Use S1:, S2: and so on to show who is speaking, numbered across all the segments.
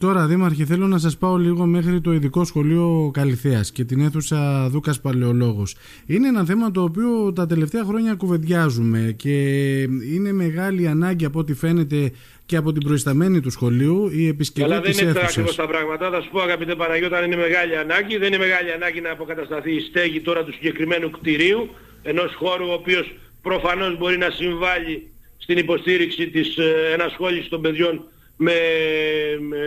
S1: Τώρα, Δήμαρχε, θέλω να σας πάω λίγο μέχρι το ειδικό σχολείο Καλυθέας και την αίθουσα Δούκας Παλαιολόγος. Είναι ένα θέμα το οποίο τα τελευταία χρόνια κουβεντιάζουμε και είναι μεγάλη ανάγκη από ό,τι φαίνεται και από την προϊσταμένη του σχολείου η επισκευή
S2: Αλλά
S1: της
S2: δεν είναι
S1: αίθουσας.
S2: ακριβώς τα πράγματα. Θα σου πω αγαπητέ Παναγιώτα, αν είναι μεγάλη ανάγκη. Δεν είναι μεγάλη ανάγκη να αποκατασταθεί η στέγη τώρα του συγκεκριμένου κτηρίου, ενός χώρου ο οποίος προφανώς μπορεί να συμβάλλει στην υποστήριξη της ε, ενασχόλησης των παιδιών με, με,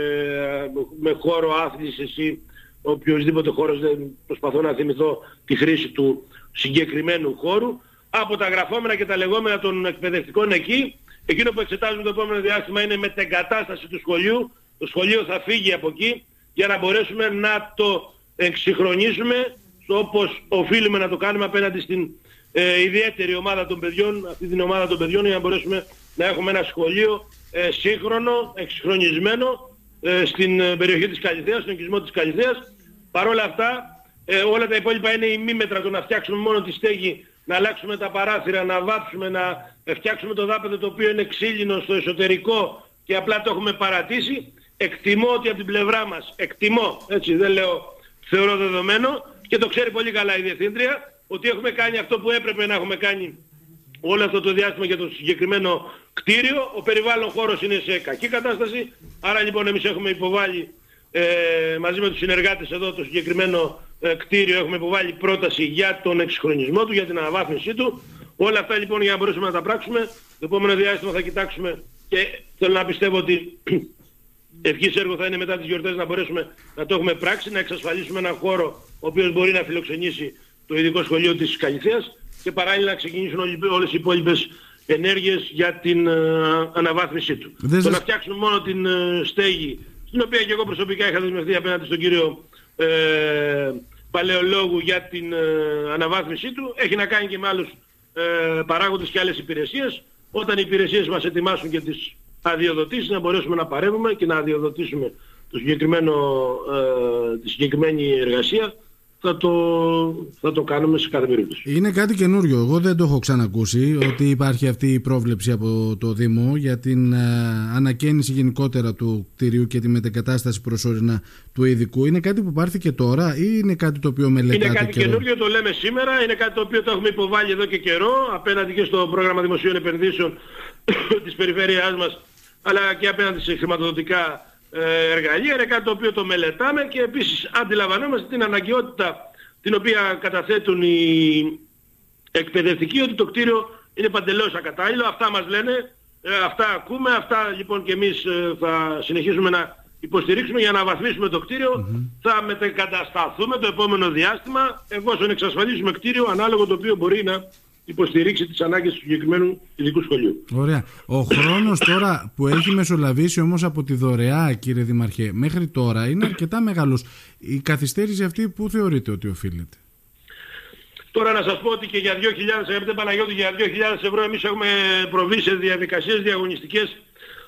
S2: με χώρο άθλησης ή οποιοδήποτε χώρος δεν προσπαθώ να θυμηθώ τη χρήση του συγκεκριμένου χώρου από τα γραφόμενα και τα λεγόμενα των εκπαιδευτικών εκεί εκείνο που εξετάζουμε το επόμενο διάστημα είναι μετεγκατάσταση του σχολείου. Το σχολείο θα φύγει από εκεί για να μπορέσουμε να το εξυγχρονίσουμε όπως οφείλουμε να το κάνουμε απέναντι στην ε, ιδιαίτερη ομάδα των παιδιών, αυτή την ομάδα των παιδιών για να μπορέσουμε να έχουμε ένα σχολείο ε, σύγχρονο, εξυγχρονισμένο ε, στην ε, περιοχή της Καλυθέας, στον οικισμό της Καλυθέας. Παρ' όλα αυτά ε, όλα τα υπόλοιπα είναι ημίμετρα το να φτιάξουμε μόνο τη στέγη, να αλλάξουμε τα παράθυρα, να βάψουμε, να φτιάξουμε το δάπεδο το οποίο είναι ξύλινο στο εσωτερικό και απλά το έχουμε παρατήσει. Εκτιμώ ότι από την πλευρά μας, εκτιμώ, έτσι δεν λέω, θεωρώ δεδομένο και το ξέρει πολύ καλά η Διευθύντρια, ότι έχουμε κάνει αυτό που έπρεπε να έχουμε κάνει όλο αυτό το διάστημα για το συγκεκριμένο κτίριο. Ο περιβάλλον χώρος είναι σε κακή κατάσταση. Άρα λοιπόν εμείς έχουμε υποβάλει ε, μαζί με τους συνεργάτες εδώ το συγκεκριμένο ε, κτίριο έχουμε υποβάλει πρόταση για τον εξυγχρονισμό του, για την αναβάθμισή του. Όλα αυτά λοιπόν για να μπορέσουμε να τα πράξουμε. Το επόμενο διάστημα θα κοιτάξουμε και θέλω να πιστεύω ότι ευχής έργο θα είναι μετά τις γιορτές να μπορέσουμε να το έχουμε πράξει, να εξασφαλίσουμε έναν χώρο ο οποίος μπορεί να φιλοξενήσει το ειδικό σχολείο της Καλυθέας και παράλληλα να ξεκινήσουν όλες οι υπόλοιπες ενέργειες για την uh, αναβάθμισή του.
S1: Δεν
S2: Το
S1: σας-
S2: να φτιάξουμε μόνο την uh, στέγη, στην οποία και εγώ προσωπικά είχα δεσμευτεί απέναντι στον κύριο ε, Παλαιολόγου για την ε, αναβάθμισή του, έχει να κάνει και με άλλους ε, παράγοντες και άλλες υπηρεσίες. Όταν οι υπηρεσίες μας ετοιμάσουν και τις αδειοδοτήσεις να μπορέσουμε να παρέμβουμε και να αδειοδοτήσουμε το συγκεκριμένο, ε, τη συγκεκριμένη εργασία θα το, θα το κάνουμε σε κάθε περίπτωση.
S1: Είναι κάτι καινούριο. Εγώ δεν το έχω ξανακούσει ότι υπάρχει αυτή η πρόβλεψη από το Δήμο για την ε, ανακαίνιση γενικότερα του κτηρίου και τη μετεγκατάσταση προσωρινά του ειδικού. Είναι κάτι που πάρθηκε τώρα ή είναι κάτι το οποίο μελετάτε
S2: Είναι κάτι
S1: καιρό;
S2: καινούριο, το λέμε σήμερα, είναι κάτι το οποίο το έχουμε υποβάλει εδώ και καιρό, απέναντι και στο πρόγραμμα δημοσίων επενδύσεων της περιφέρειάς μας, αλλά και απέναντι σε χρηματοδοτικά ε, εργαλεία, είναι κάτι το οποίο το μελετάμε και επίσης αντιλαμβανόμαστε την αναγκαιότητα την οποία καταθέτουν οι εκπαιδευτικοί ότι το κτίριο είναι παντελώς ακατάλληλο. Αυτά μας λένε, ε, αυτά ακούμε, αυτά λοιπόν και εμείς ε, θα συνεχίσουμε να υποστηρίξουμε για να αναβαθμίσουμε το κτίριο. Θα μετεγκατασταθούμε το επόμενο διάστημα εφόσον εξασφαλίσουμε κτίριο ανάλογο το οποίο μπορεί να υποστηρίξει τις ανάγκες του συγκεκριμένου ειδικού σχολείου.
S1: Ωραία. Ο χρόνος τώρα που έχει μεσολαβήσει όμως από τη δωρεά κύριε Δημαρχέ μέχρι τώρα είναι αρκετά μεγάλος. Η καθυστέρηση αυτή που θεωρείτε ότι οφείλεται;
S2: Τώρα να σας πω ότι και για 2.000, αγαπητέ Παναγιώτη, για 2.000 ευρώ εμείς έχουμε προβεί σε διαδικασίες διαγωνιστικές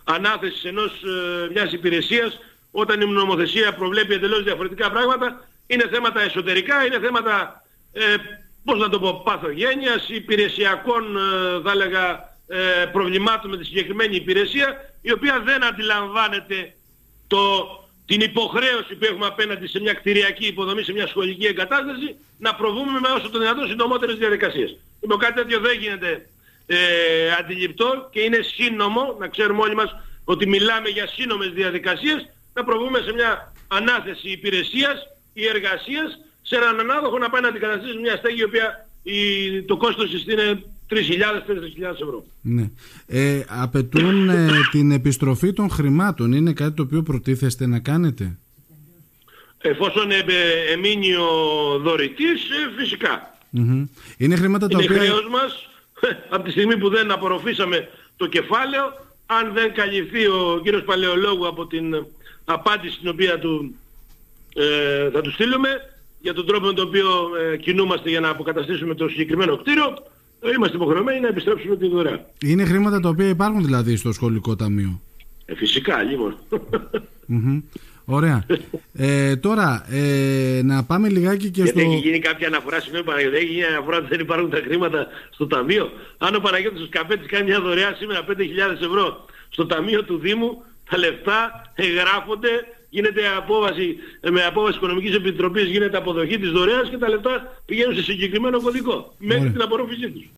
S2: ανάθεσης ενός ε, μιας υπηρεσίας όταν η νομοθεσία προβλέπει εντελώς διαφορετικά πράγματα. Είναι θέματα εσωτερικά, είναι θέματα, ε, πώς να το πω, παθογένειας, υπηρεσιακών, ε, θα έλεγα, ε, προβλημάτων με τη συγκεκριμένη υπηρεσία, η οποία δεν αντιλαμβάνεται το, την υποχρέωση που έχουμε απέναντι σε μια κτηριακή υποδομή, σε μια σχολική εγκατάσταση, να προβούμε με όσο το δυνατόν συντομότερες διαδικασίες. Λοιπόν, κάτι τέτοιο δεν γίνεται ε, αντιληπτό και είναι σύνομο, να ξέρουμε όλοι μας ότι μιλάμε για σύνομες διαδικασίες, να προβούμε σε μια ανάθεση υπηρεσίας ή εργασίας σε έναν ανάδοχο να πάει να αντικαταστήσει μια στέγη η οποία η, το κόστος της είναι 3.000-4.000 ευρώ.
S1: Ναι. Ε, απαιτούν ε, την επιστροφή των χρημάτων. Είναι κάτι το οποίο προτίθεστε να κάνετε;
S2: Εφόσον ε, ε, εμείνει ο δωρητής, ε, φυσικά.
S1: Μμμ. Είναι χρήματα τα
S2: Είναι
S1: οποία...
S2: χρέος μας, από τη στιγμή που δεν απορροφήσαμε το κεφάλαιο, αν δεν καλυφθεί ο κύριος Παλαιολόγου από την απάντηση την οποία του, ε, θα του στείλουμε, για τον τρόπο με τον οποίο ε, κινούμαστε για να αποκαταστήσουμε το συγκεκριμένο κτίριο, ε, είμαστε υποχρεωμένοι να επιστρέψουμε τη δωρεά.
S1: Είναι χρήματα τα οποία υπάρχουν δηλαδή στο σχολικό ταμείο;
S2: Ε, φυσικά, λοιπόν.
S1: Μμμ. Ωραία. Ε, τώρα, ε, να πάμε λιγάκι και στο...
S2: Γιατί έχει γίνει κάποια αναφορά, συγγνώμη Παναγιώτη, έχει γίνει αναφορά ότι δεν υπάρχουν τα χρήματα στο ταμείο. Αν ο Παναγιώτης ο Σκαπέτης κάνει μια δωρεά σήμερα 5.000 ευρώ στο ταμείο του Δήμου, τα λεφτά εγγράφονται, γίνεται απόβαση, με απόβαση Οικονομικής Επιτροπής γίνεται αποδοχή της δωρεάς και τα λεφτά πηγαίνουν σε συγκεκριμένο κωδικό μέχρι την απορρόφησή τους.